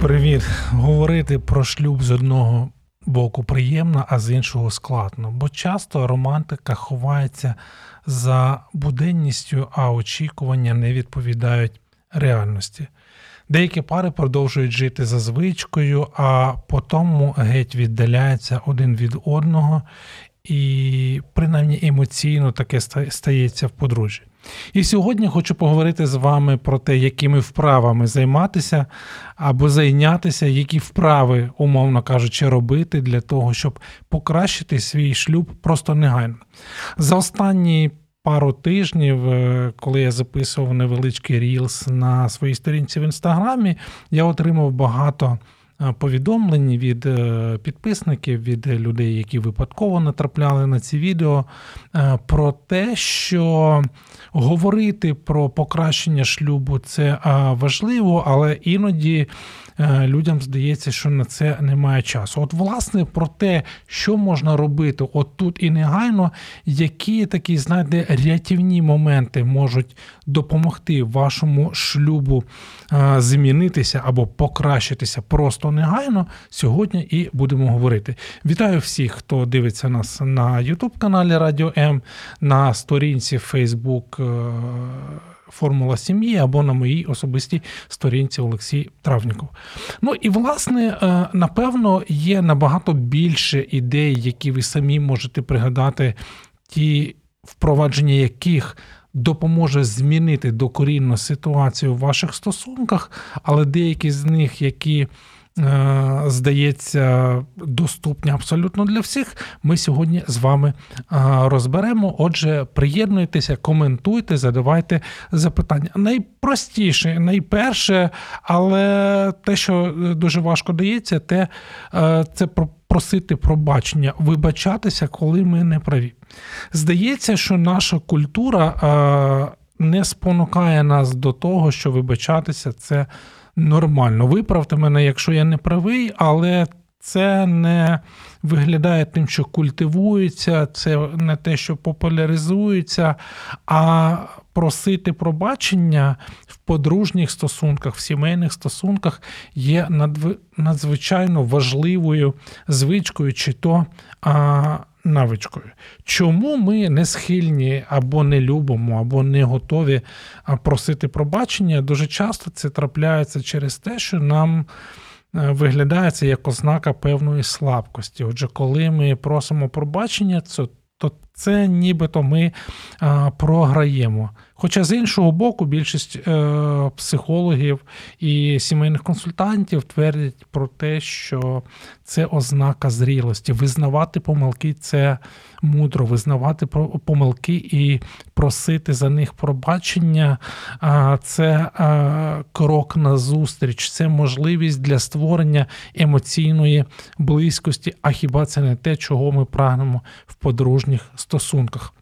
Привіт. Говорити про шлюб з одного боку приємно, а з іншого складно. Бо часто романтика ховається за буденністю, а очікування не відповідають реальності. Деякі пари продовжують жити за звичкою, а потім геть віддаляються один від одного, і принаймні емоційно таке стається в подружжі. І сьогодні хочу поговорити з вами про те, якими вправами займатися або зайнятися, які вправи, умовно кажучи, робити для того, щоб покращити свій шлюб просто негайно. За останні пару тижнів, е, коли я записував невеличкий рілс на своїй сторінці в інстаграмі, я отримав багато. Е, повідомлень від е, підписників, від людей, які випадково натрапляли на ці відео, про те, що говорити про покращення шлюбу це важливо, але іноді Е, людям здається, що на це немає часу. От, власне, про те, що можна робити от тут і негайно, які такі, знаєте, рятівні моменти можуть допомогти вашому шлюбу е, змінитися або покращитися просто негайно, сьогодні і будемо говорити. Вітаю всіх, хто дивиться нас на YouTube каналі Радіо М, на сторінці Facebook е, Формула сім'ї або на моїй особистій сторінці Олексій Травніков. Ну і власне, е, напевно, є набагато більше ідей, які ви самі можете пригадати, ті впровадження яких. Допоможе змінити докорінно ситуацію в ваших стосунках, але деякі з них, які здається, доступні абсолютно для всіх. Ми сьогодні з вами е, розберемо. Отже, приєднуйтеся, коментуйте, задавайте запитання. Найпростіше, найперше, але те, що дуже важко дається, те е, це просити пробачення, вибачатися, коли ми не праві. Здається, що наша культура не спонукає нас до того, що вибачатися це нормально. Виправте мене, якщо я не правий, але це не виглядає тим, що культивується, це не те, що популяризується, а просити пробачення в подружніх стосунках, в сімейних стосунках є надзвичайно важливою звичкою, чи то а, навичкою. Чому ми не схильні або не любимо, або не готові просити пробачення? Дуже часто це трапляється через те, що нам. виглядається виглядає це як ознака певної слабкості. Отже, коли ми просимо пробачення, то це нібито ми програємо. Хоча з іншого боку, більшість е, психологів і сімейних консультантів твердять про те, що це ознака зрілості. Визнавати помилки це мудро, визнавати помилки і просити за них пробачення. Це крок на зустріч, це можливість для створення емоційної близькості. А хіба це не те, чого ми прагнемо в подружніх стосунках?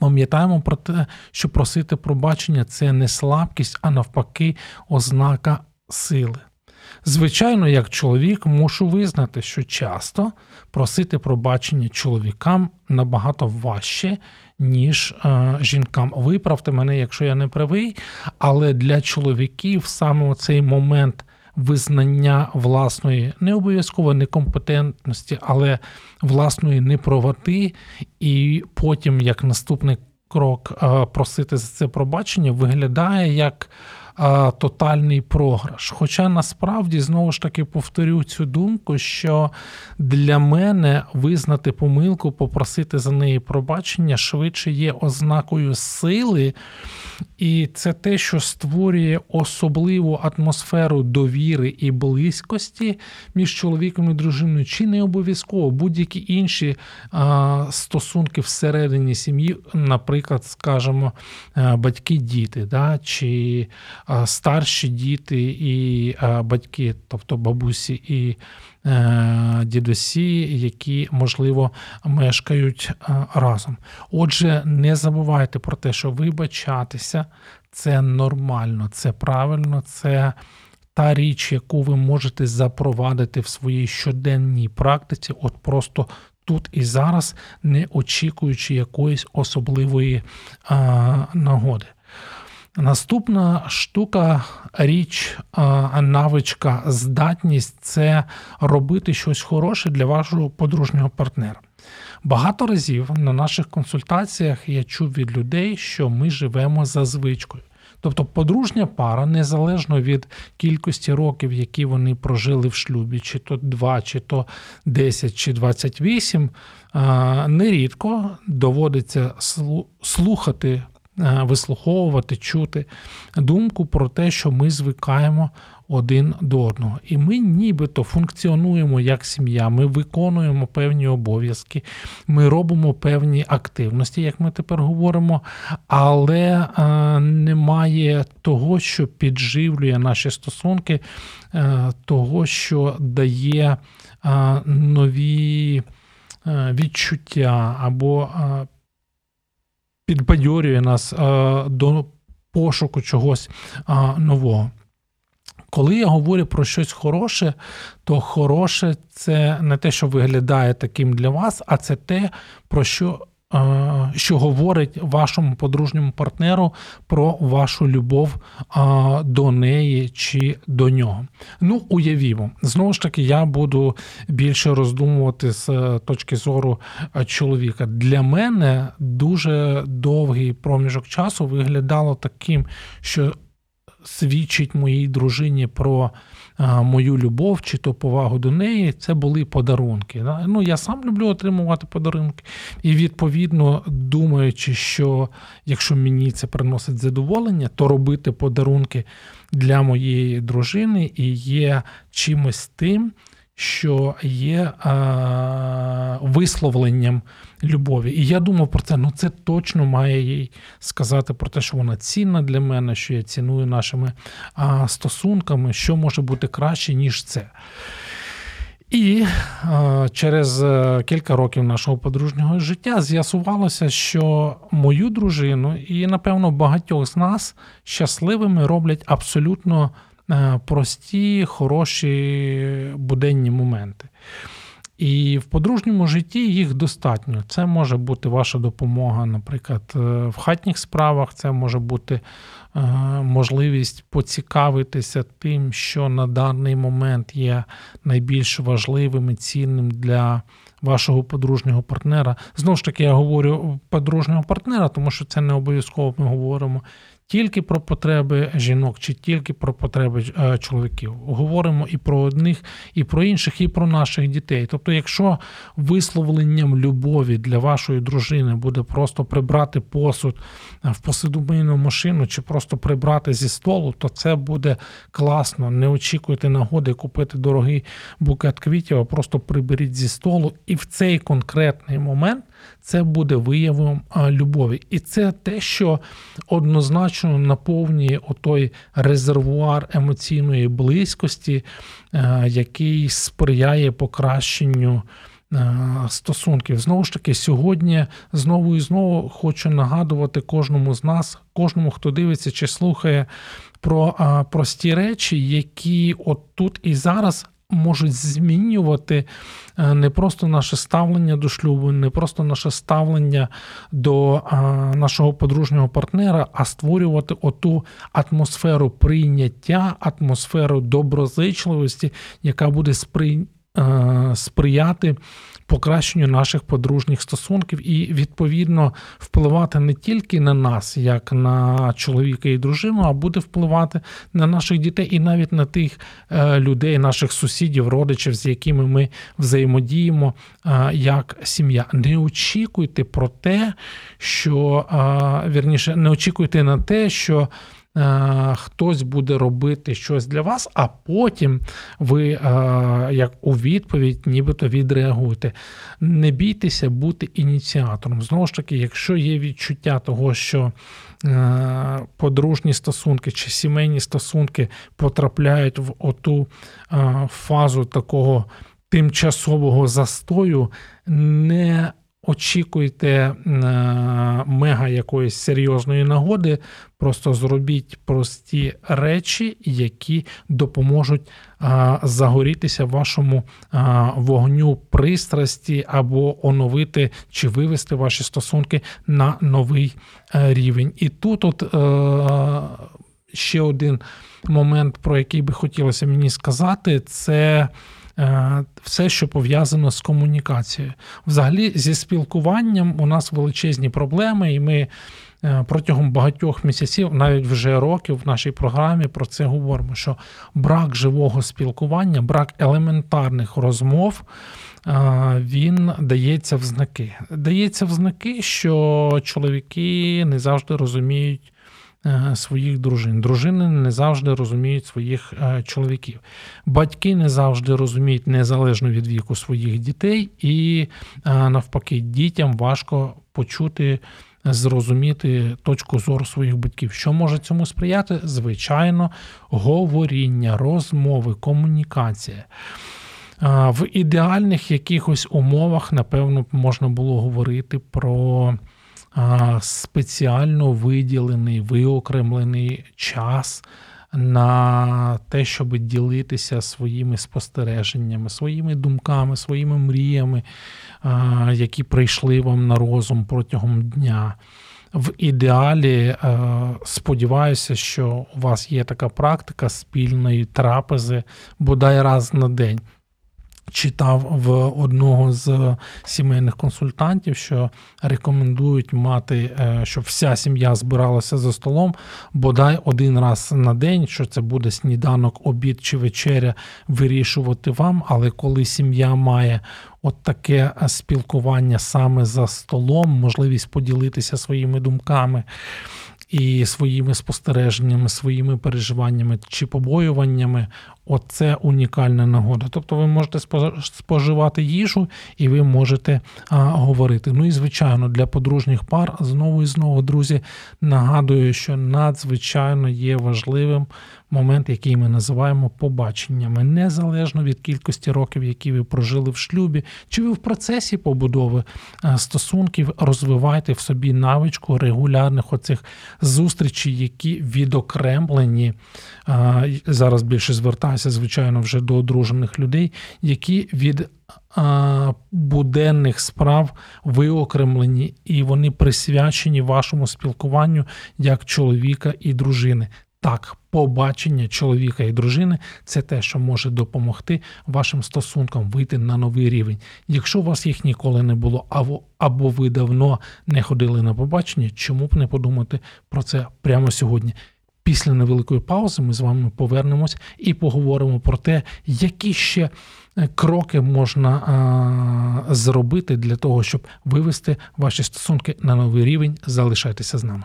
Пам'ятаємо про те, що просити пробачення це не слабкість, а навпаки, ознака сили. Звичайно, як чоловік, мушу визнати, що часто просити пробачення чоловікам набагато важче, ніж е, жінкам. Виправте мене, якщо я не правий, але для чоловіків саме цей момент визнання власної не обов'язково некомпетентності, але власної неправоти, і потім, як наступний крок, е, просити за це пробачення, виглядає як тотальний програш. Хоча насправді знову ж таки повторю цю думку, що для мене визнати помилку, попросити за неї пробачення швидше є ознакою сили, і це те, що створює особливу атмосферу довіри і близькості між чоловіком і дружиною, чи не обов'язково будь-які інші а, стосунки всередині сім'ї, наприклад, скажімо, батьки-діти, да, чи старші діти і батьки, тобто бабусі і дідусі, які можливо мешкають разом. Отже, не забувайте про те, що вибачатися це нормально, це правильно, це та річ, яку ви можете запровадити в своїй щоденній практиці, от просто тут і зараз, не очікуючи якоїсь особливої а, нагоди. Наступна штука, річ, навичка, здатність це робити щось хороше для вашого подружнього партнера. Багато разів на наших консультаціях я чув від людей, що ми живемо за звичкою. Тобто подружня пара, незалежно від кількості років, які вони прожили в шлюбі, чи то 2, чи то 10, чи 28, нерідко доводиться слухати, вислуховувати, чути думку про те, що ми звикаємо один до одного. І ми нібито функціонуємо як сім'я, ми виконуємо певні обов'язки, ми робимо певні активності, як ми тепер говоримо, але е, немає того, що підживлює наші стосунки, е, того, що дає е, нові відчуття або підбадьорює нас до пошуку чогось нового. Коли я говорю про щось хороше, то хороше це не те, що виглядає таким для вас, а це те, про що. Е, що говорить вашому подружньому партнеру про вашу любов до неї чи до нього. Ну, уявімо, знову ж таки, я буду більше роздумувати з точки зору е, чоловіка. Для мене дуже довгий проміжок часу виглядало таким, що свідчить моїй дружині про мою любов чи то повагу до неї, це були подарунки. Ну, Я сам люблю отримувати подарунки. І, відповідно, думаючи, що якщо мені це приносить задоволення, то робити подарунки для моєї дружини і є чимось тим, що є а, висловленням любові. І я думав про це. Ну це точно має їй сказати про те, що вона цінна для мене, що я ціную нашими а, стосунками, що може бути краще, ніж це. І е, через кілька років нашого подружнього життя з'ясувалося, що мою дружину і, напевно, багатьох з нас щасливими роблять абсолютно Е, прості, хороші буденні моменти. І в подружньому житті їх достатньо. Це може бути ваша допомога, наприклад, е, в хатніх справах, це може бути е, можливість поцікавитися тим, що на даний момент є найбільш важливим і цінним для вашого подружнього партнера. Знову ж таки, я говорю подружнього партнера, тому що це не обов'язково ми говоримо тільки про потреби жінок чи тільки про потреби е, чоловіків. Говоримо і про одних, і про інших, і про наших дітей. Тобто, якщо висловленням любові для вашої дружини буде просто прибрати посуд е, в посудомийну машину чи просто прибрати зі столу, то це буде класно. Не очікуйте нагоди купити дорогий букет квітів, а просто приберіть зі столу. І в цей конкретний момент це буде виявом любові. І це те, що однозначно наповнює отой резервуар емоційної близькості, е, який сприяє покращенню. Е, стосунків знову ж таки, сьогодні знову і знову хочу нагадувати кожному з нас, кожному, хто дивиться чи слухає про прості речі, які от тут і зараз можуть змінювати е, не просто наше ставлення до шлюбу, не просто наше ставлення до е, нашого подружнього партнера, а створювати оту атмосферу прийняття, атмосферу доброзичливості, яка буде спри... Е, сприяти покращенню наших подружніх стосунків і відповідно впливати не тільки на нас, як на чоловіка і дружину, а буде впливати на наших дітей і навіть на тих е, людей, наших сусідів, родичів, з якими ми взаємодіємо е, як сім'я. Не очікуйте про те, що вірніше, не очікуйте на те, що. Хтось буде робити щось для вас, а потім ви, як у відповідь, нібито відреагуєте. Не бійтеся бути ініціатором. Знову ж таки, якщо є відчуття того, що подружні стосунки чи сімейні стосунки потрапляють в оту фазу такого тимчасового застою, не очікуйте е, мега якоїсь серйозної нагоди, просто зробіть прості речі, які допоможуть загорітися вашому вогню пристрасті або оновити чи вивести ваші стосунки на новий е, рівень. І тут от е, ще один момент, про який би хотілося мені сказати, це. Е, все, що пов'язано з комунікацією. Взагалі, зі спілкуванням у нас величезні проблеми, і ми е, протягом багатьох місяців, навіть вже років, в нашій програмі про це говоримо: що брак живого спілкування, брак елементарних розмов. Е, він дається в знаки. Дається в знаки, що чоловіки не завжди розуміють своїх дружин. Дружини не завжди розуміють своїх е, чоловіків. Батьки не завжди розуміють незалежно від віку своїх дітей, і е, навпаки, дітям важко почути. Зрозуміти точку зору своїх батьків, що може цьому сприяти? Звичайно, говоріння, розмови, комунікація. В ідеальних якихось умовах, напевно, можна було говорити про спеціально виділений, виокремлений час на те, щоб ділитися своїми спостереженнями, своїми думками, своїми мріями, які прийшли вам на розум протягом дня. В ідеалі сподіваюся, що у вас є така практика спільної трапези бодай раз на день читав в одного з сімейних консультантів, що рекомендують мати, е, щоб вся сім'я збиралася за столом, бодай один раз на день, що це буде сніданок, обід чи вечеря, вирішувати вам. Але коли сім'я має от таке спілкування саме за столом, можливість поділитися своїми думками і своїми спостереженнями, своїми переживаннями чи побоюваннями. Оце унікальна нагода. Тобто ви можете споживати їжу і ви можете а, говорити. Ну і звичайно, для подружніх пар знову і знову, друзі, нагадую, що надзвичайно є важливим момент, який ми називаємо побаченнями, незалежно від кількості років, які ви прожили в шлюбі, чи ви в процесі побудови е, стосунків розвивайте в собі навичку регулярних оцих зустрічей, які відокремлені. Е, зараз більше звертаюся, звичайно, вже до одружених людей, які від е, буденних справ виокремлені, і вони присвячені вашому спілкуванню як чоловіка і дружини. Так, побачення чоловіка і дружини це те, що може допомогти вашим стосункам вийти на новий рівень. Якщо у вас їх ніколи не було, або ви давно не ходили на побачення, чому б не подумати про це прямо сьогодні? Після невеликої паузи ми з вами повернемось і поговоримо про те, які ще е, кроки можна а, зробити для того, щоб вивести ваші стосунки на новий рівень. Залишайтеся з нами.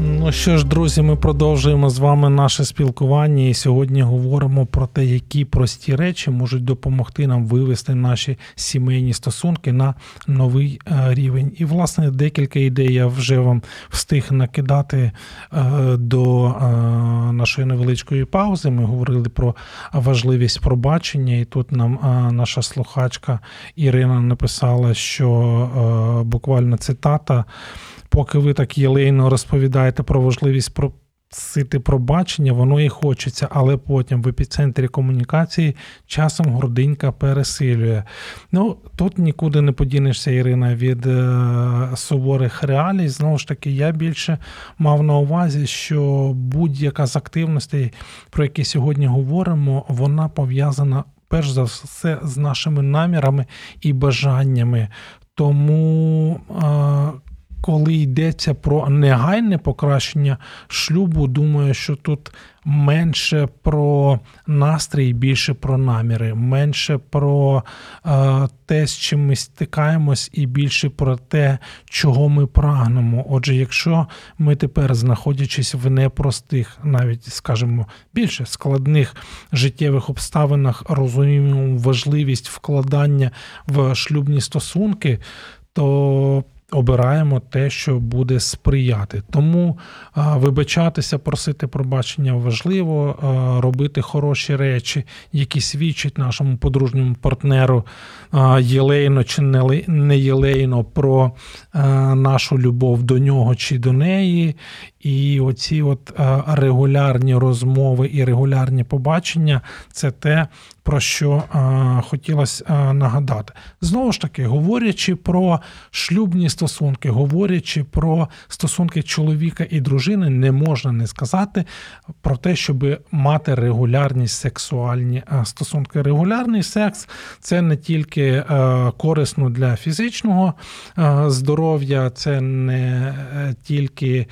Ну що ж, друзі, ми продовжуємо з вами наше спілкування і сьогодні говоримо про те, які прості речі можуть допомогти нам вивести наші сімейні стосунки на новий е, рівень. І, власне, декілька ідей я вже вам встиг накидати е, до е, нашої невеличкої паузи. Ми говорили про важливість пробачення, і тут нам наша слухачка Ірина написала, що буквально цитата поки ви так єлейно розповідаєте про важливість про сити пробачення, воно і хочеться, але потім в епіцентрі комунікації часом гординька пересилює. Ну, Тут нікуди не подінешся, Ірина, від е, суворих реалій. Знову ж таки, я більше мав на увазі, що будь-яка з активностей, про які сьогодні говоримо, вона пов'язана. Перш за все з нашими намірами і бажаннями. Тому е, коли йдеться про негайне покращення шлюбу, думаю, що тут менше про настрій, більше про наміри, менше про е, те, з чим ми стикаємось, і більше про те, чого ми прагнемо. Отже, якщо ми тепер, знаходячись в непростих, навіть скажімо, більше складних життєвих обставинах, розуміємо важливість вкладання в шлюбні стосунки, то обираємо те, що буде сприяти. Тому вибачатися, просити пробачення важливо, робити хороші речі, які свідчать нашому подружньому партнеру єлейно чи не єлейно про нашу любов до нього чи до неї. І оці от регулярні розмови і регулярні побачення це те, про що хотілося нагадати. Знову ж таки, говорячи про шлюбні стосунки, говорячи про стосунки чоловіка і дружини, не можна не сказати про те, щоб мати регулярні сексуальні стосунки. Регулярний секс це не тільки корисно для фізичного здоров'я, це не е, тільки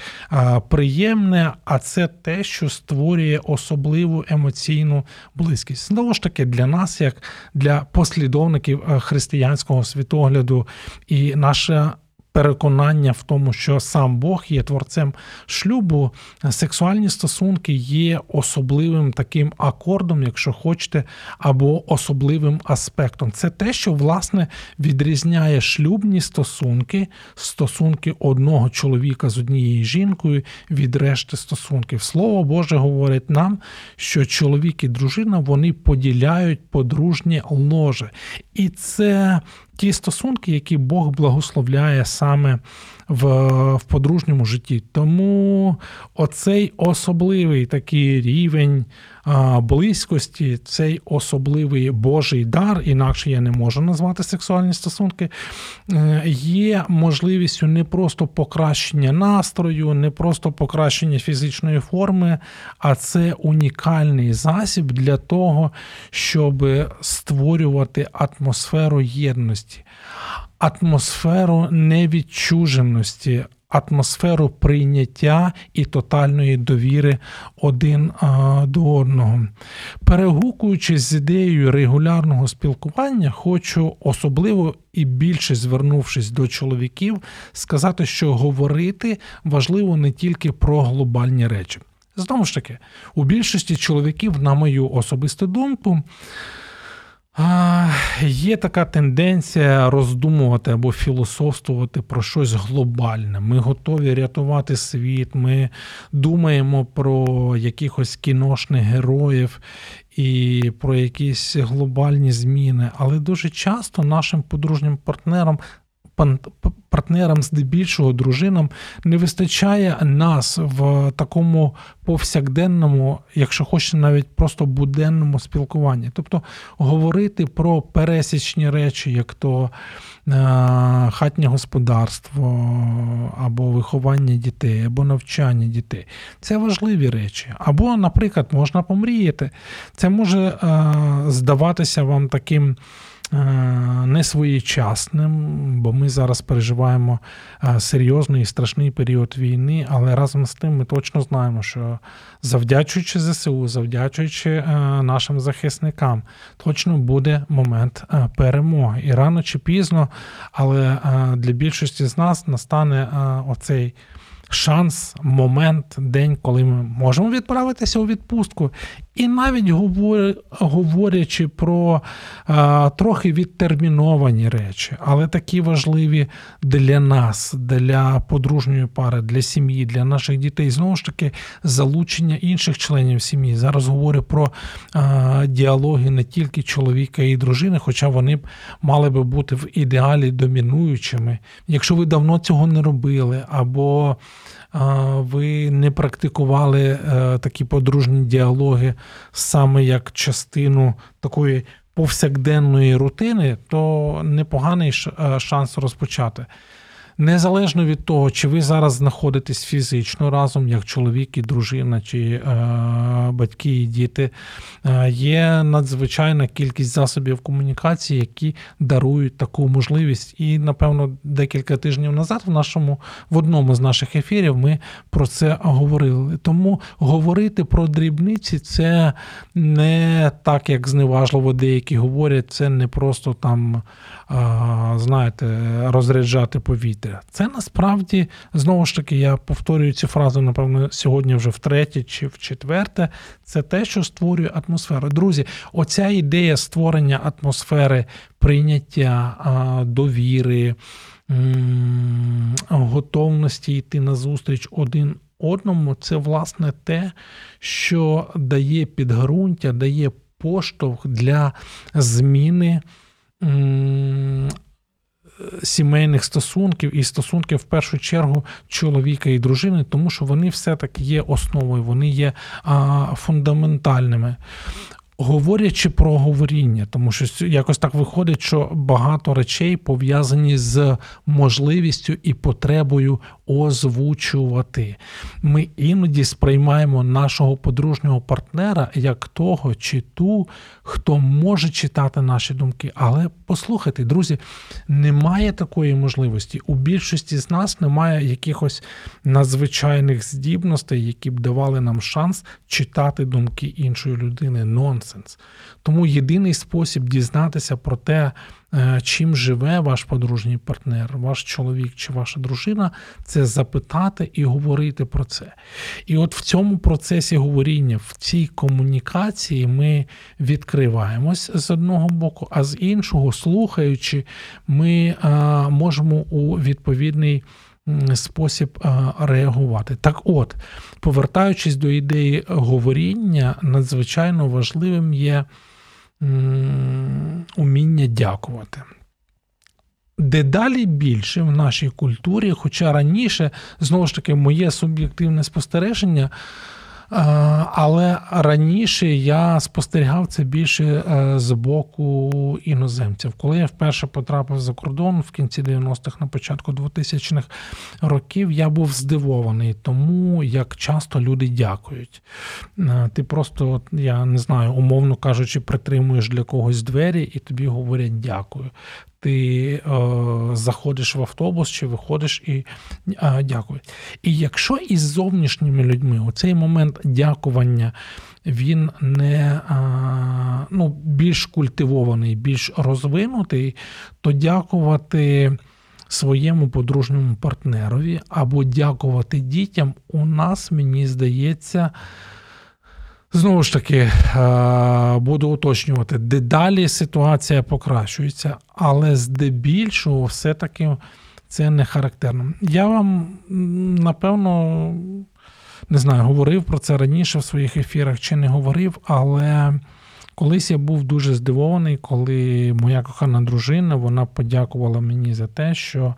приємне, а це те, що створює особливу емоційну близькість. Знову ж таки, для нас, як для послідовників е, християнського світогляду, і наша переконання в тому, що сам Бог є творцем шлюбу, сексуальні стосунки є особливим таким акордом, якщо хочете, або особливим аспектом. Це те, що власне відрізняє шлюбні стосунки, стосунки одного чоловіка з однією жінкою від решти стосунків. Слово Боже говорить нам, що чоловік і дружина вони поділяють подружнє ложе. І це ті стосунки, які Бог благословляє саме в в подружньому житті. Тому оцей особливий такий рівень а, близькості, цей особливий Божий дар, інакше я не можу назвати сексуальні стосунки, е, є можливістю не просто покращення настрою, не просто покращення фізичної форми, а це унікальний засіб для того, щоб створювати атмосферу єдності атмосферу невідчуженості, атмосферу прийняття і тотальної довіри один до одного. Перегукуючись з ідеєю регулярного спілкування, хочу особливо і більше звернувшись до чоловіків, сказати, що говорити важливо не тільки про глобальні речі. Знову ж таки, у більшості чоловіків, на мою особисту думку, Є така тенденція роздумувати або філософствувати про щось глобальне. Ми готові рятувати світ, ми думаємо про якихось кіношних героїв і про якісь глобальні зміни. Але дуже часто нашим подружнім партнерам партнерам, здебільшого дружинам, не вистачає нас в такому повсякденному, якщо хочете, навіть просто буденному спілкуванні. Тобто говорити про пересічні речі, як то е, хатнє господарство, або виховання дітей, або навчання дітей. Це важливі речі. Або, наприклад, можна помріяти. Це може е, здаватися вам таким. Е, несвоєчасним, бо ми зараз переживаємо е, серйозний і страшний період війни, але разом з тим ми точно знаємо, що завдячуючи ЗСУ, завдячуючи е, нашим захисникам, точно буде момент перемоги. І рано чи пізно, але для більшості з нас настане оцей шанс, момент, день, коли ми можемо відправитися у відпустку. І навіть говорячи про а, трохи відтерміновані речі, але такі важливі для нас, для подружньої пари, для сім'ї, для наших дітей, знову ж таки, залучення інших членів сім'ї. Зараз говорю про а, діалоги не тільки чоловіка і дружини, хоча вони б мали би бути в ідеалі домінуючими. Якщо ви давно цього не робили, або ви не практикували е, такі подружні діалоги саме як частину такої повсякденної рутини, то непоганий е, шанс розпочати. Незалежно від того, чи ви зараз знаходитесь фізично разом, як чоловік і дружина, чи е, батьки і діти, е, є надзвичайна кількість засобів комунікації, які дарують таку можливість. І, напевно, декілька тижнів назад в нашому в одному з наших ефірів ми про це говорили. Тому говорити про дрібниці це не так, як зневажливо деякі говорять, це не просто там, знаєте, розряджати повітря. Це насправді знову ж таки, я повторюю цю фразу, напевно, сьогодні вже втретє чи в четверте. Це те, що створює атмосферу. Друзі, оця ідея створення атмосфери, прийняття довіри, готовності йти на зустріч один. Одному це власне те, що дає підґрунтя, дає поштовх для зміни сімейних стосунків і стосунків в першу чергу чоловіка і дружини, тому що вони все-таки є основою, вони є фундаментальними. Говорячи про говоріння, тому що якось так виходить, що багато речей пов'язані з можливістю і потребою озвучувати. Ми іноді сприймаємо нашого подружнього партнера як того чи ту, хто може читати наші думки. Але послухайте, друзі, немає такої можливості. У більшості з нас немає якихось надзвичайних здібностей, які б давали нам шанс читати думки іншої людини. Нонсенс. Тому єдиний спосіб дізнатися про те, чим живе ваш подружній партнер, ваш чоловік чи ваша дружина, це запитати і говорити про це. І от в цьому процесі говоріння, в цій комунікації ми відкриваємось з одного боку, а з іншого, слухаючи, ми е, можемо у відповідний. Спосіб е, реагувати. Так от, повертаючись до ідеї говоріння, надзвичайно важливим є уміння дякувати. Дедалі більше в нашій культурі, хоча раніше, знову ж таки, моє суб'єктивне спостереження але раніше я спостерігав це більше е, з боку іноземців. Коли я вперше потрапив за кордон в кінці 90-х, на початку 2000-х років, я був здивований тому, як часто люди дякують. Е, ти просто, я не знаю, умовно кажучи, притримуєш для когось двері, і тобі говорять дякую ти е, заходиш в автобус чи виходиш і дякують. І якщо із зовнішніми людьми у цей момент дякування він не ну, більш культивований, більш розвинутий, то дякувати. Своєму подружньому партнерові або дякувати дітям, у нас, мені здається, Знову ж таки, е, буду уточнювати, дедалі ситуація покращується, але здебільшого, все-таки це не характерно. Я вам, напевно, не знаю, говорив про це раніше в своїх ефірах чи не говорив, але колись я був дуже здивований, коли моя кохана дружина вона подякувала мені за те, що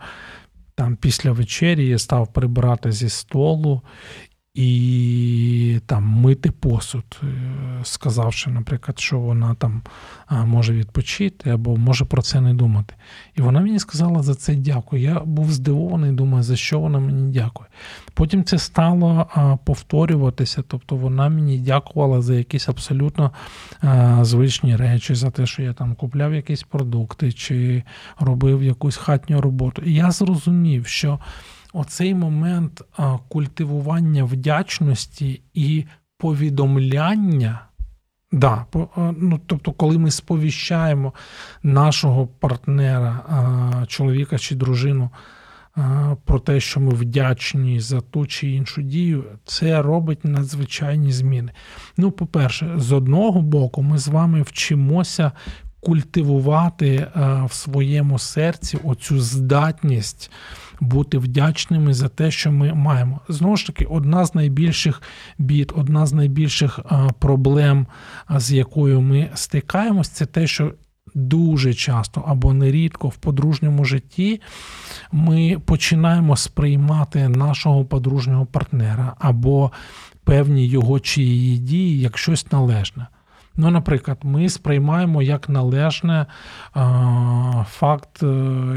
там після вечері я став прибирати зі столу, і там мити посуд, е, сказавши, наприклад, що вона там може відпочити або може про це не думати. І вона мені сказала за це дякую. Я був здивований, думаю, за що вона мені дякує. Потім це стало повторюватися, тобто вона мені дякувала за якісь абсолютно звичні речі, за те, що я там купляв якісь продукти чи робив якусь хатню роботу. І я зрозумів, що оцей момент культивування вдячності і повідомляння. Да, ну, Тобто, коли ми сповіщаємо нашого партнера, чоловіка чи дружину про те, що ми вдячні за ту чи іншу дію, це робить надзвичайні зміни. Ну, по-перше, з одного боку, ми з вами вчимося культивувати в своєму серці оцю здатність. Бути вдячними за те, що ми маємо. Знову ж таки, одна з найбільших бід, одна з найбільших проблем, з якою ми стикаємось, це те, що дуже часто або нерідко в подружньому житті ми починаємо сприймати нашого подружнього партнера або певні його чи її дії як щось належне. Ну, наприклад, ми сприймаємо як належне а, факт, е,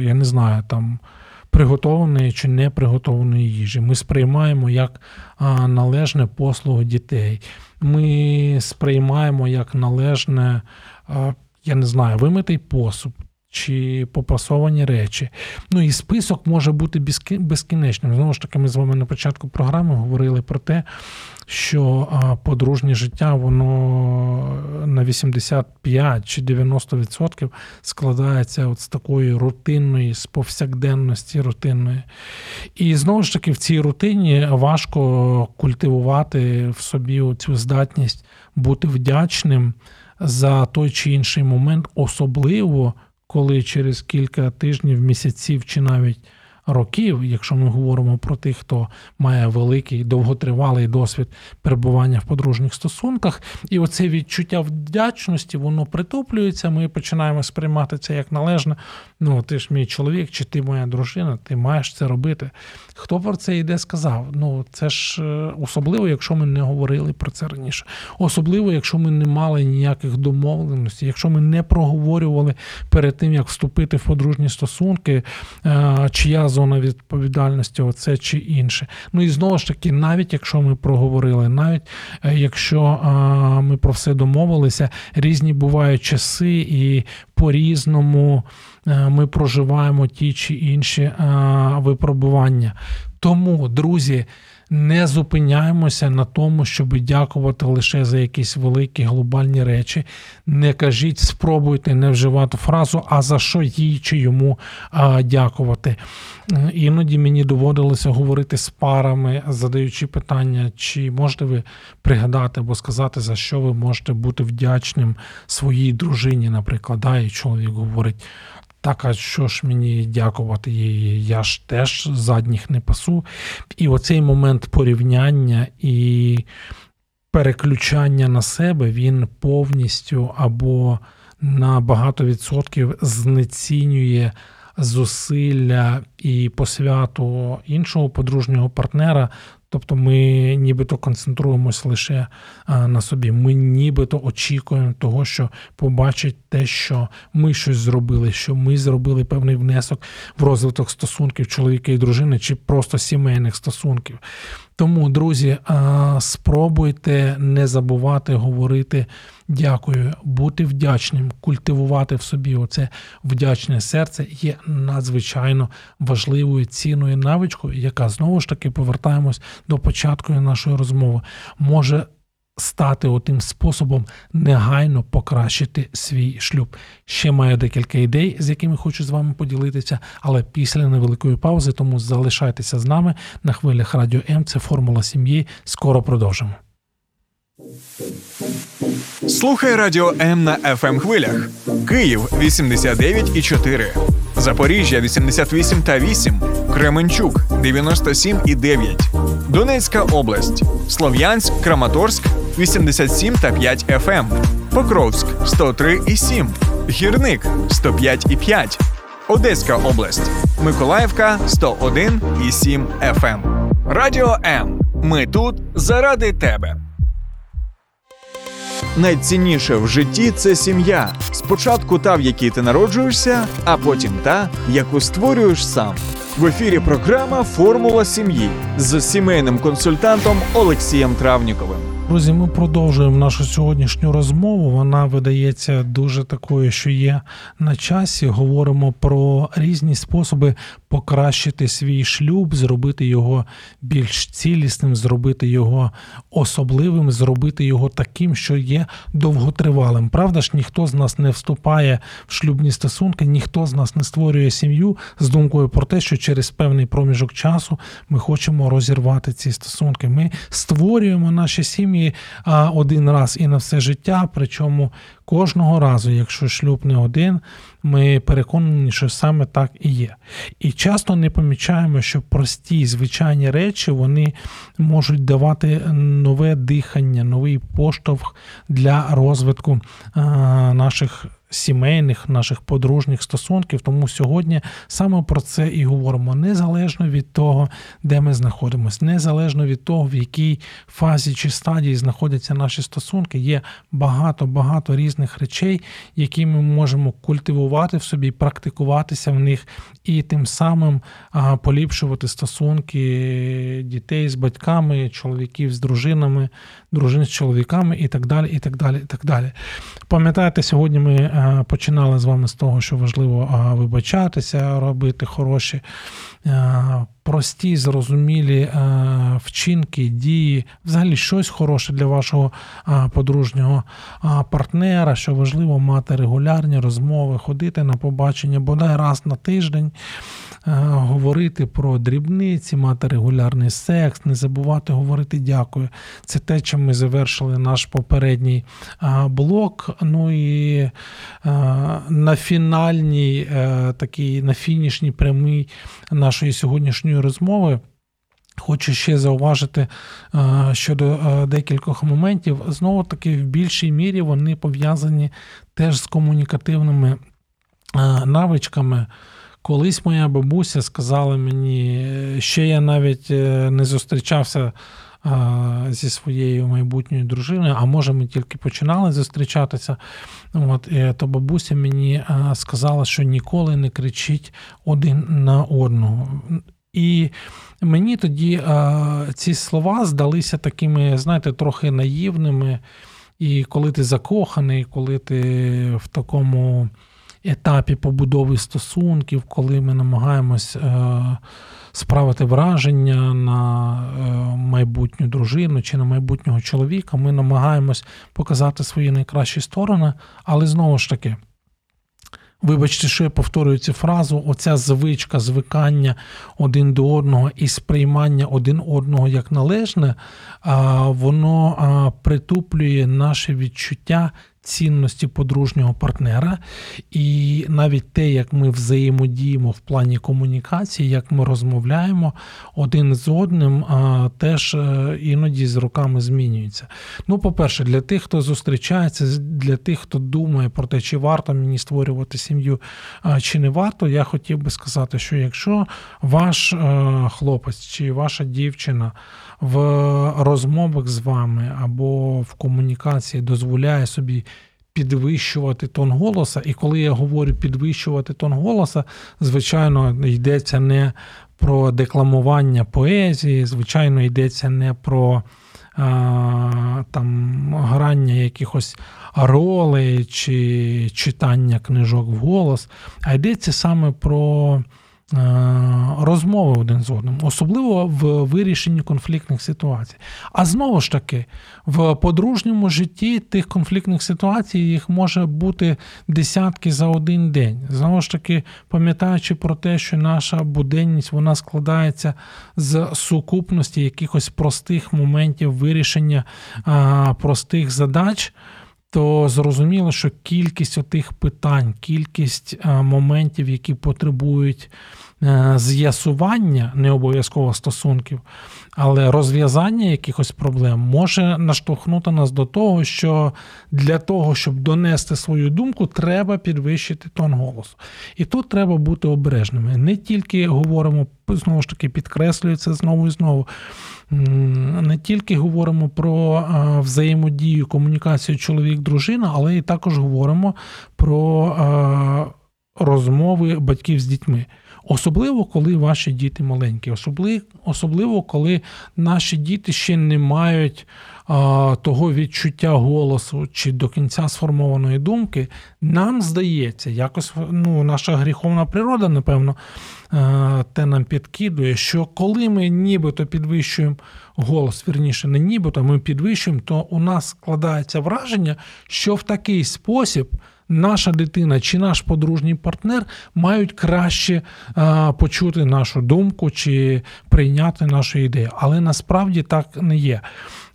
я не знаю, там. Приготованої чи не приготованої їжі. Ми сприймаємо як належне послугу дітей. Ми сприймаємо як належне я не знаю, вимитий посуд. Чи попасовані речі. Ну і список може бути безкінечним. Знову ж таки, ми з вами на початку програми говорили про те, що подружнє життя, воно на 85 чи 90% складається от з такої рутинної, з повсякденності рутинної. І знову ж таки, в цій рутині важко культивувати в собі цю здатність бути вдячним за той чи інший момент, особливо коли через кілька тижнів, місяців чи навіть років, якщо ми говоримо про тих, хто має великий довготривалий досвід перебування в подружніх стосунках, і оце відчуття вдячності, воно притуплюється. Ми починаємо сприймати це як належне. Ну, ти ж мій чоловік, чи ти моя дружина, ти маєш це робити. Хто про це йде, сказав? Ну це ж е, особливо, якщо ми не говорили про це раніше. Особливо, якщо ми не мали ніяких домовленостей, якщо ми не проговорювали перед тим, як вступити в подружні стосунки, е, чия зона відповідальності, оце чи інше. Ну і знову ж таки, навіть якщо ми проговорили, навіть е, якщо ми про все домовилися, різні бувають часи і по-різному. Е, ми проживаємо ті чи інші випробування. Тому, друзі, не зупиняємося на тому, щоб дякувати лише за якісь великі глобальні речі. Не кажіть, спробуйте не вживати фразу, а за що їй чи йому дякувати. Е, іноді мені доводилося говорити з парами, задаючи питання, чи можете ви пригадати або сказати, за що ви можете бути вдячним своїй дружині, наприклад, да, і чоловік говорить. Так, а що ж мені дякувати їй? Я ж теж задніх не пасу. І оцей момент порівняння і переключання на себе він повністю або на багато відсотків знецінює зусилля і посвяту іншого подружнього партнера, Тобто ми нібито концентруємось лише на собі. Ми нібито очікуємо того, що побачить те, що ми щось зробили, що ми зробили певний внесок в розвиток стосунків чоловіка і дружини, чи просто сімейних стосунків. Тому, друзі, спробуйте не забувати говорити дякую, бути вдячним, культивувати в собі оце вдячне серце є надзвичайно важливою цінною навичкою, яка знову ж таки повертаємось до початку нашої розмови, може стати отим способом негайно покращити свій шлюб. Ще маю декілька ідей, з якими хочу з вами поділитися, але після невеликої паузи, тому залишайтеся з нами на хвилях радіо М. Це формула сім'ї. Скоро продовжимо. Слухай радіо М на fm ем хвилях. Київ 89 і 4. Запоріжжя 88 та 8. Кременчук 97 і 9. Донецька область. Слов'янськ, Краматорськ 87 та 5 FM. Ем. Покровськ 103 і 7. Гірник 105 і 5. Одеська область. Миколаївка 101 і 7 FM. Ем. Радіо М. Ми тут заради тебе. Найцінніше в житті це сім'я. Спочатку та, в якій ти народжуєшся, а потім та, яку створюєш сам. В ефірі програма Формула сім'ї з сімейним консультантом Олексієм Травніковим. Друзі, ми продовжуємо нашу сьогоднішню розмову. Вона видається дуже такою, що є на часі. Говоримо про різні способи покращити свій шлюб, зробити його більш цілісним, зробити його особливим, зробити його таким, що є довготривалим. Правда ж, ніхто з нас не вступає в шлюбні стосунки, ніхто з нас не створює сім'ю з думкою про те, що через певний проміжок часу ми хочемо розірвати ці стосунки. Ми створюємо наші сім'ї один раз і на все життя. Причому кожного разу, якщо шлюб не один, ми переконані, що саме так і є. І часто не помічаємо, що прості звичайні речі вони можуть давати нове дихання, новий поштовх для розвитку наших сімейних, наших подружніх стосунків. Тому сьогодні саме про це і говоримо незалежно від того, де ми знаходимося, незалежно від того, в якій фазі чи стадії знаходяться наші стосунки. Є багато-багато різних речей, які ми можемо культивувати в собі, практикуватися в них і тим самим поліпшувати стосунки дітей з батьками, чоловіків з дружинами, дружин з чоловіками і так далі. і так далі, і так далі. Пам'ятаєте, сьогодні ми починали з вами з того, що важливо вибачатися, робити хороші, прості, зрозумілі вчинки, дії, взагалі щось хороше для вашого подружнього партнера, що важливо мати регулярні розмови, ходити на побачення бодай раз на тиждень. Говорити про дрібниці, мати регулярний секс, не забувати говорити дякую. Це те, чим ми завершили наш попередній блок. Ну і на фінальній е, такій, на фінішній прямій нашої сьогоднішньої розмови. Хочу ще зауважити е, щодо е, декількох моментів. Знову таки, в більшій мірі вони пов'язані теж з комунікативними навичками. Колись моя бабуся сказала мені, ще я навіть не зустрічався зі своєю майбутньою дружиною, а може, ми тільки починали зустрічатися. От, То бабуся мені сказала, що ніколи не кричить один на одного. І мені тоді ці слова здалися такими, знаєте, трохи наївними. І коли ти закоханий, коли ти в такому етапі побудови стосунків, коли ми намагаємось справити враження на е, майбутню дружину чи на майбутнього чоловіка. Ми намагаємось показати свої найкращі сторони, але знову ж таки. Вибачте, що я повторюю цю фразу: оця звичка, звикання один до одного і сприймання один одного як належне, воно притуплює наше відчуття цінності подружнього партнера, і навіть те, як ми взаємодіємо в плані комунікації, як ми розмовляємо один з одним, теж е, іноді з роками змінюється. Ну, по-перше, для тих, хто зустрічається, для тих, хто думає про те, чи варто мені створювати сім'ю, чи не варто, я хотів би сказати, що якщо ваш е, хлопець чи ваша дівчина в розмовах з вами або в комунікації дозволяє собі підвищувати тон голоса. І коли я говорю підвищувати тон голоса, звичайно, йдеться не про декламування поезії, звичайно, йдеться не про а, там грання якихось ролей чи читання книжок в голос, а йдеться саме про. Е, розмови один з одним, особливо в вирішенні конфліктних ситуацій. А знову ж таки, в подружньому житті тих конфліктних ситуацій їх може бути десятки за один день. Знову ж таки, пам'ятаючи про те, що наша буденність вона складається з сукупності якихось простих моментів вирішення простих задач то зрозуміло, що кількість отих питань, кількість е, моментів, які потребують е, з'ясування не обов'язково стосунків, але розв'язання якихось проблем може наштовхнути нас до того, що для того, щоб донести свою думку, треба підвищити тон голосу. І тут треба бути обережними. Не тільки говоримо, знову ж таки, підкреслюється знову і знову не тільки говоримо про взаємодію, комунікацію чоловік-дружина, але і також говоримо про розмови батьків з дітьми. Особливо, коли ваші діти маленькі, особливо, коли наші діти ще не мають а, того відчуття голосу чи до кінця сформованої думки, нам здається, якось ну, наша гріховна природа, напевно, а, те нам підкидує, що коли ми нібито підвищуємо голос, вірніше, не нібито ми підвищуємо, то у нас складається враження, що в такий спосіб наша дитина чи наш подружній партнер мають краще а, почути нашу думку чи прийняти нашу ідею. Але насправді так не є.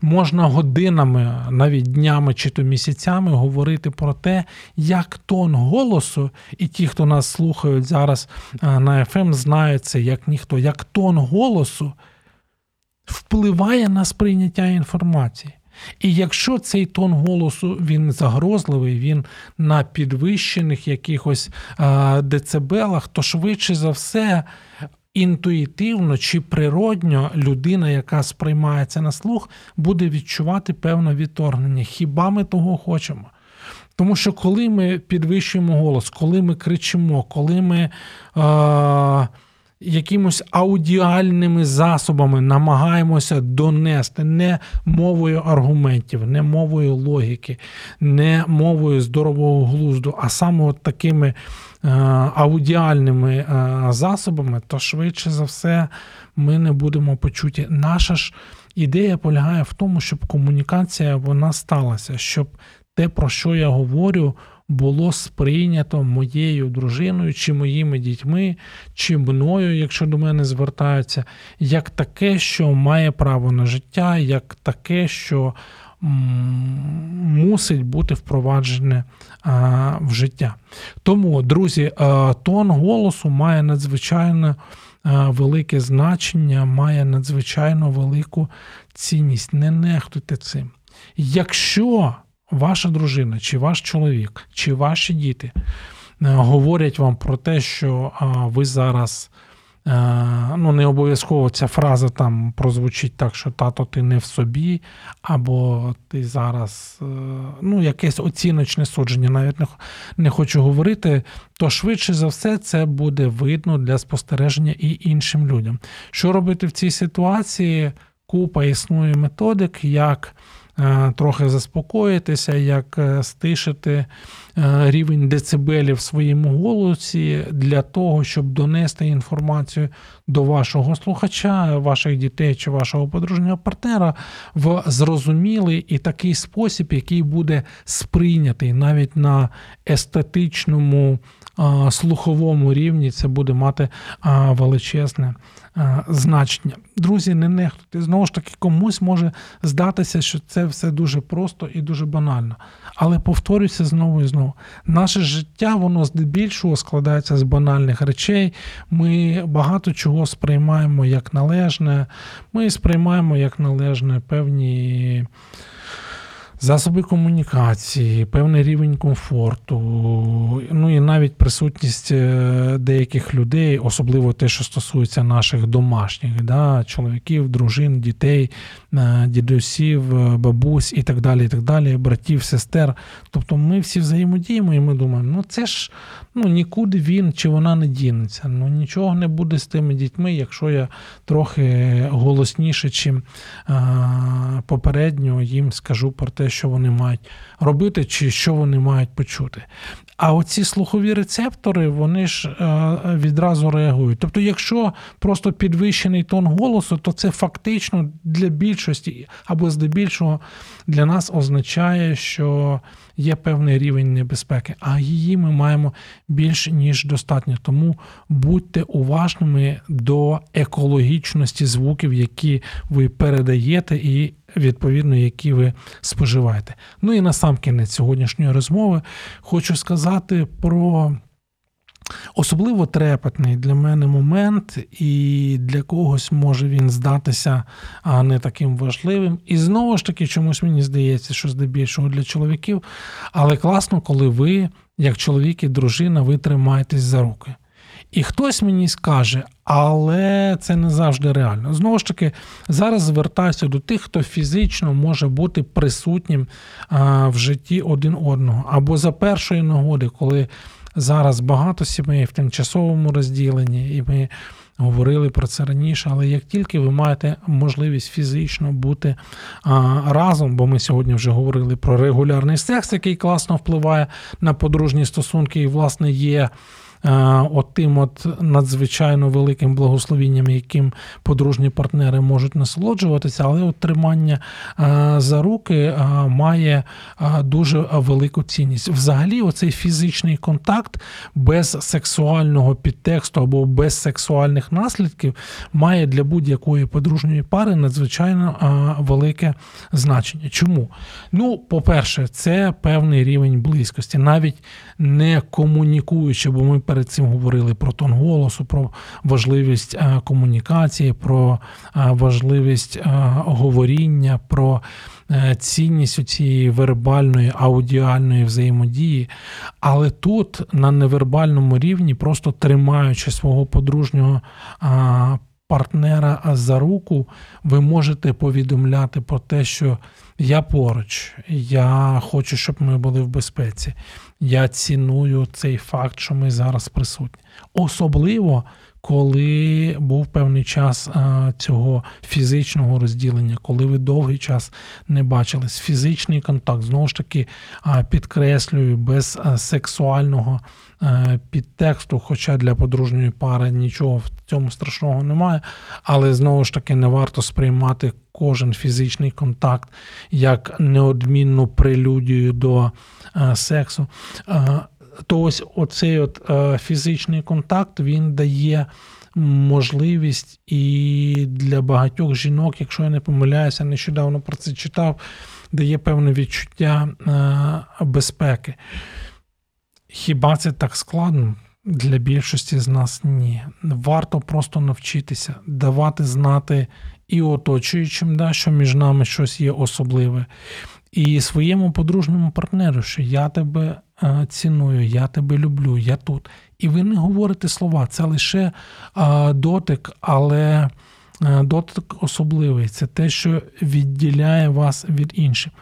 Можна годинами, навіть днями чи то місяцями говорити про те, як тон голосу, і ті, хто нас слухають зараз на FM, знають це як ніхто, як тон голосу впливає на сприйняття інформації. І якщо цей тон голосу він загрозливий, він на підвищених якихось а, децибелах, то швидше за все. Інтуїтивно чи природньо людина, яка сприймається на слух, буде відчувати певне відторгнення. Хіба ми того хочемо? Тому що коли ми підвищуємо голос, коли ми кричимо, коли ми. Е- якимось аудіальними засобами намагаємося донести не мовою аргументів, не мовою логіки, не мовою здорового глузду, а саме от такими е, аудіальними е, засобами, то швидше за все ми не будемо почуті. Наша ж ідея полягає в тому, щоб комунікація вона сталася, щоб те, про що я говорю, було сприйнято моєю дружиною, чи моїми дітьми, чи мною, якщо до мене звертаються, як таке, що має право на життя, як таке, що мусить бути впроваджене в життя. Тому, друзі, тон голосу має надзвичайно велике значення, має надзвичайно велику цінність. Не нехтуйте цим. Якщо ваша дружина, чи ваш чоловік, чи ваші діти е, говорять вам про те, що ви зараз. Е, ну, не обов'язково ця фраза там прозвучить так, що тато, ти не в собі, або ти зараз, е, ну, якесь оціночне судження, навіть не, хочу говорити, то швидше за все це буде видно для спостереження і іншим людям. Що робити в цій ситуації? Купа існує методик, як трохи заспокоїтися, як е, стишити е, рівень децибелів в своєму голосі для того, щоб донести інформацію до вашого слухача, ваших дітей чи вашого подружнього партнера в зрозумілий і такий спосіб, який буде сприйнятий навіть на естетичному слуховому рівні, це буде мати величезне значення. Друзі, не нехтуйте. Знову ж таки, комусь може здатися, що це все дуже просто і дуже банально. Але повторюся знову і знову. Наше життя, воно здебільшого складається з банальних речей. Ми багато чого сприймаємо як належне. Ми сприймаємо як належне певні. Засоби комунікації, певний рівень комфорту, ну і навіть присутність е, деяких людей, особливо те, що стосується наших домашніх, да, чоловіків, дружин, дітей, е, дідусів, е, бабусь і так далі, і так далі, братів, сестер. Тобто ми всі взаємодіємо, і ми думаємо, ну це ж ну, нікуди він чи вона не дінеться. Ну нічого не буде з тими дітьми, якщо я трохи голосніше, чим попередньо їм скажу про те що вони мають робити, чи що вони мають почути. А оці слухові рецептори вони ж е, відразу реагують. Тобто, якщо просто підвищений тон голосу, то це фактично для більшості або здебільшого для нас означає, що є певний рівень небезпеки, а її ми маємо більш ніж достатньо. Тому будьте уважними до екологічності звуків, які ви передаєте, і відповідно, які ви споживаєте. Ну і на сам кінець сьогоднішньої розмови хочу сказати про. Особливо трепетний для мене момент, і для когось може він здатися не таким важливим. І знову ж таки, чомусь мені здається, що здебільшого для чоловіків. Але класно, коли ви, як чоловік і дружина, ви тримаєтесь за руки. І хтось мені скаже, але це не завжди реально. Знову ж таки, зараз звертаюся до тих, хто фізично може бути присутнім в житті один одного. Або за першої нагоди, коли зараз багато сімей в тимчасовому розділенні, і ми говорили про це раніше. Але як тільки ви маєте можливість фізично бути разом, бо ми сьогодні вже говорили про регулярний секс, який класно впливає на подружні стосунки, і власне є. Е, от надзвичайно великим благословінням, яким подружні партнери можуть насолоджуватися, але от тримання за руки має дуже велику цінність. Взагалі, оцей фізичний контакт без сексуального підтексту або без сексуальних наслідків має для будь-якої подружньої пари надзвичайно велике значення. Чому? Ну, по-перше, це певний рівень близькості, навіть не комунікуючи, бо ми перед цим говорили про тон голосу, про важливість е, комунікації, про е, важливість е, говоріння, про цінність цієї вербальної аудіальної взаємодії. Але тут на невербальному рівні, просто тримаючи свого подружнього партнера за руку, ви можете повідомляти про те, що я поруч, я хочу, щоб ми були в безпеці. Я ціную цей факт, що ми зараз присутні. Особливо, коли був певний час цього фізичного розділення, коли ви довгий час не бачились. Фізичний контакт, знову ж таки, підкреслюю, без сексуального підтексту, хоча для подружньої пари нічого в цьому страшного немає, але знову ж таки не варто сприймати кожен фізичний контакт як неодмінну прелюдію до сексу. То ось оцей от фізичний контакт він дає можливість і для багатьох жінок, якщо я не помиляюся, нещодавно про це читав, дає певне відчуття безпеки. Хіба це так складно? Для більшості з нас ні. Варто просто навчитися давати знати і оточуючим, да, що між нами щось є особливе, і своєму подружньому партнеру, що я тебе е, ціную, я тебе люблю, я тут. І ви не говорите слова, це лише е, дотик, але е, дотик особливий. Це те, що відділяє вас від інших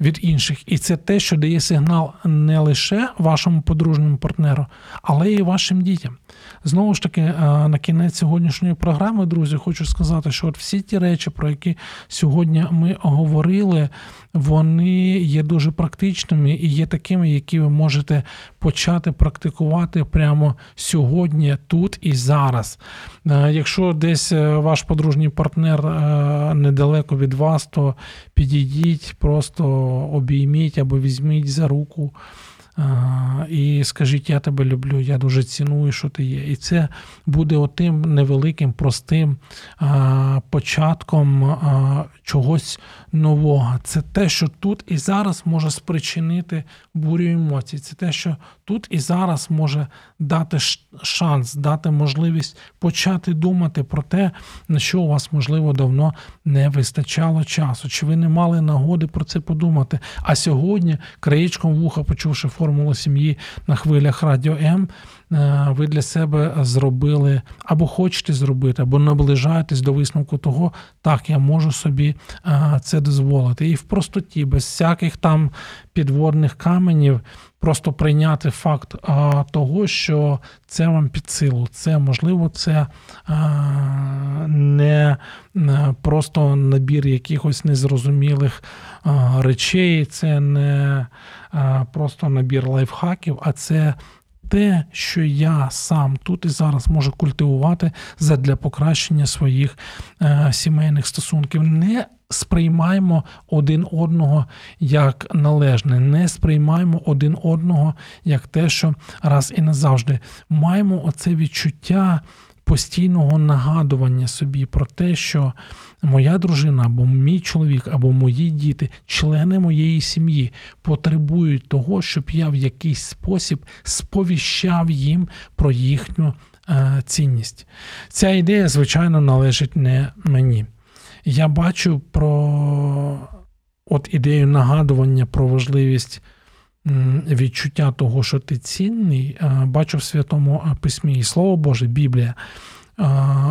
від інших. І це те, що дає сигнал не лише вашому подружньому партнеру, але й вашим дітям. Знову ж таки, е, на кінець сьогоднішньої програми, друзі, хочу сказати, що от всі ті речі, про які сьогодні ми говорили, вони є дуже практичними і є такими, які ви можете почати практикувати прямо сьогодні, тут і зараз. Е, якщо десь е, ваш подружній партнер недалеко від вас, то підійдіть, просто обійміть або візьміть за руку. І скажіть, я тебе люблю, я дуже ціную, що ти є. І це буде отим невеликим, простим початком чогось нового. Це те, що тут і зараз може спричинити бурю емоцій. Це те, що тут і зараз може дати шанс, дати можливість почати думати про те, на що у вас, можливо, давно не вистачало часу. Чи ви не мали нагоди про це подумати? А сьогодні, краєчком вуха, почувши формулу сім'ї на хвилях Радіо М, Е, ви для себе зробили або хочете зробити, або наближаєтесь до висновку того, так, я можу собі е, це дозволити. І в простоті, без всяких там підводних каменів, просто прийняти факт е, того, що це вам під силу. Це можливо, це не просто набір якихось незрозумілих речей, це не просто набір лайфхаків, а це те, що я сам тут і зараз можу культивувати задля покращення своїх е, сімейних стосунків. Не сприймаємо один одного як належне, не сприймаємо один одного як те, що раз і назавжди маємо оце відчуття постійного нагадування собі про те, що моя дружина або мій чоловік, або мої діти, члени моєї сім'ї потребують того, щоб я в якийсь спосіб сповіщав їм про їхню е, цінність. Ця ідея, звичайно, належить не мені. Я бачу про от ідею нагадування про важливість відчуття того, що ти цінний, бачу в Святому Письмі і Слово Боже, Біблія.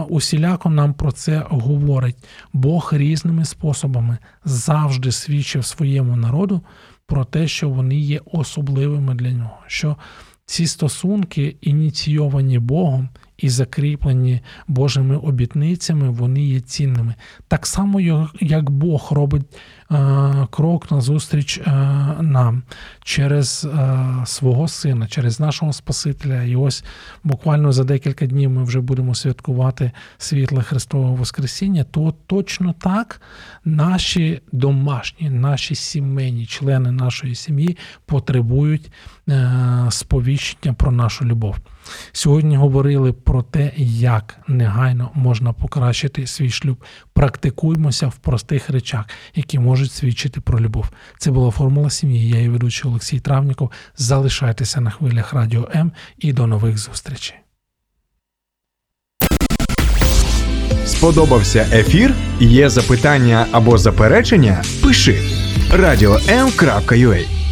Усіляко нам про це говорить. Бог різними способами завжди свідчив своєму народу про те, що вони є особливими для нього. Що Ці стосунки, ініційовані Богом і закріплені Божими обітницями, вони є цінними. Так само, як- Бог робить е, крок назустріч е, нам через е, свого сина, через нашого Спасителя. І ось буквально за декілька днів ми вже будемо святкувати світле Христового Воскресіння, то точно так наші домашні, наші сімейні члени нашої сім'ї потребують сповіщення про нашу любов. Сьогодні говорили про те, як негайно можна покращити свій шлюб. Практикуймося в простих речах, які можуть свідчити про любов. Це була формула сім'ї. Я її ведучий Олексій Травніков. Залишайтеся на хвилях радіо М і до нових зустрічей. Сподобався ефір? Є запитання або заперечення? Пиши радіом.ua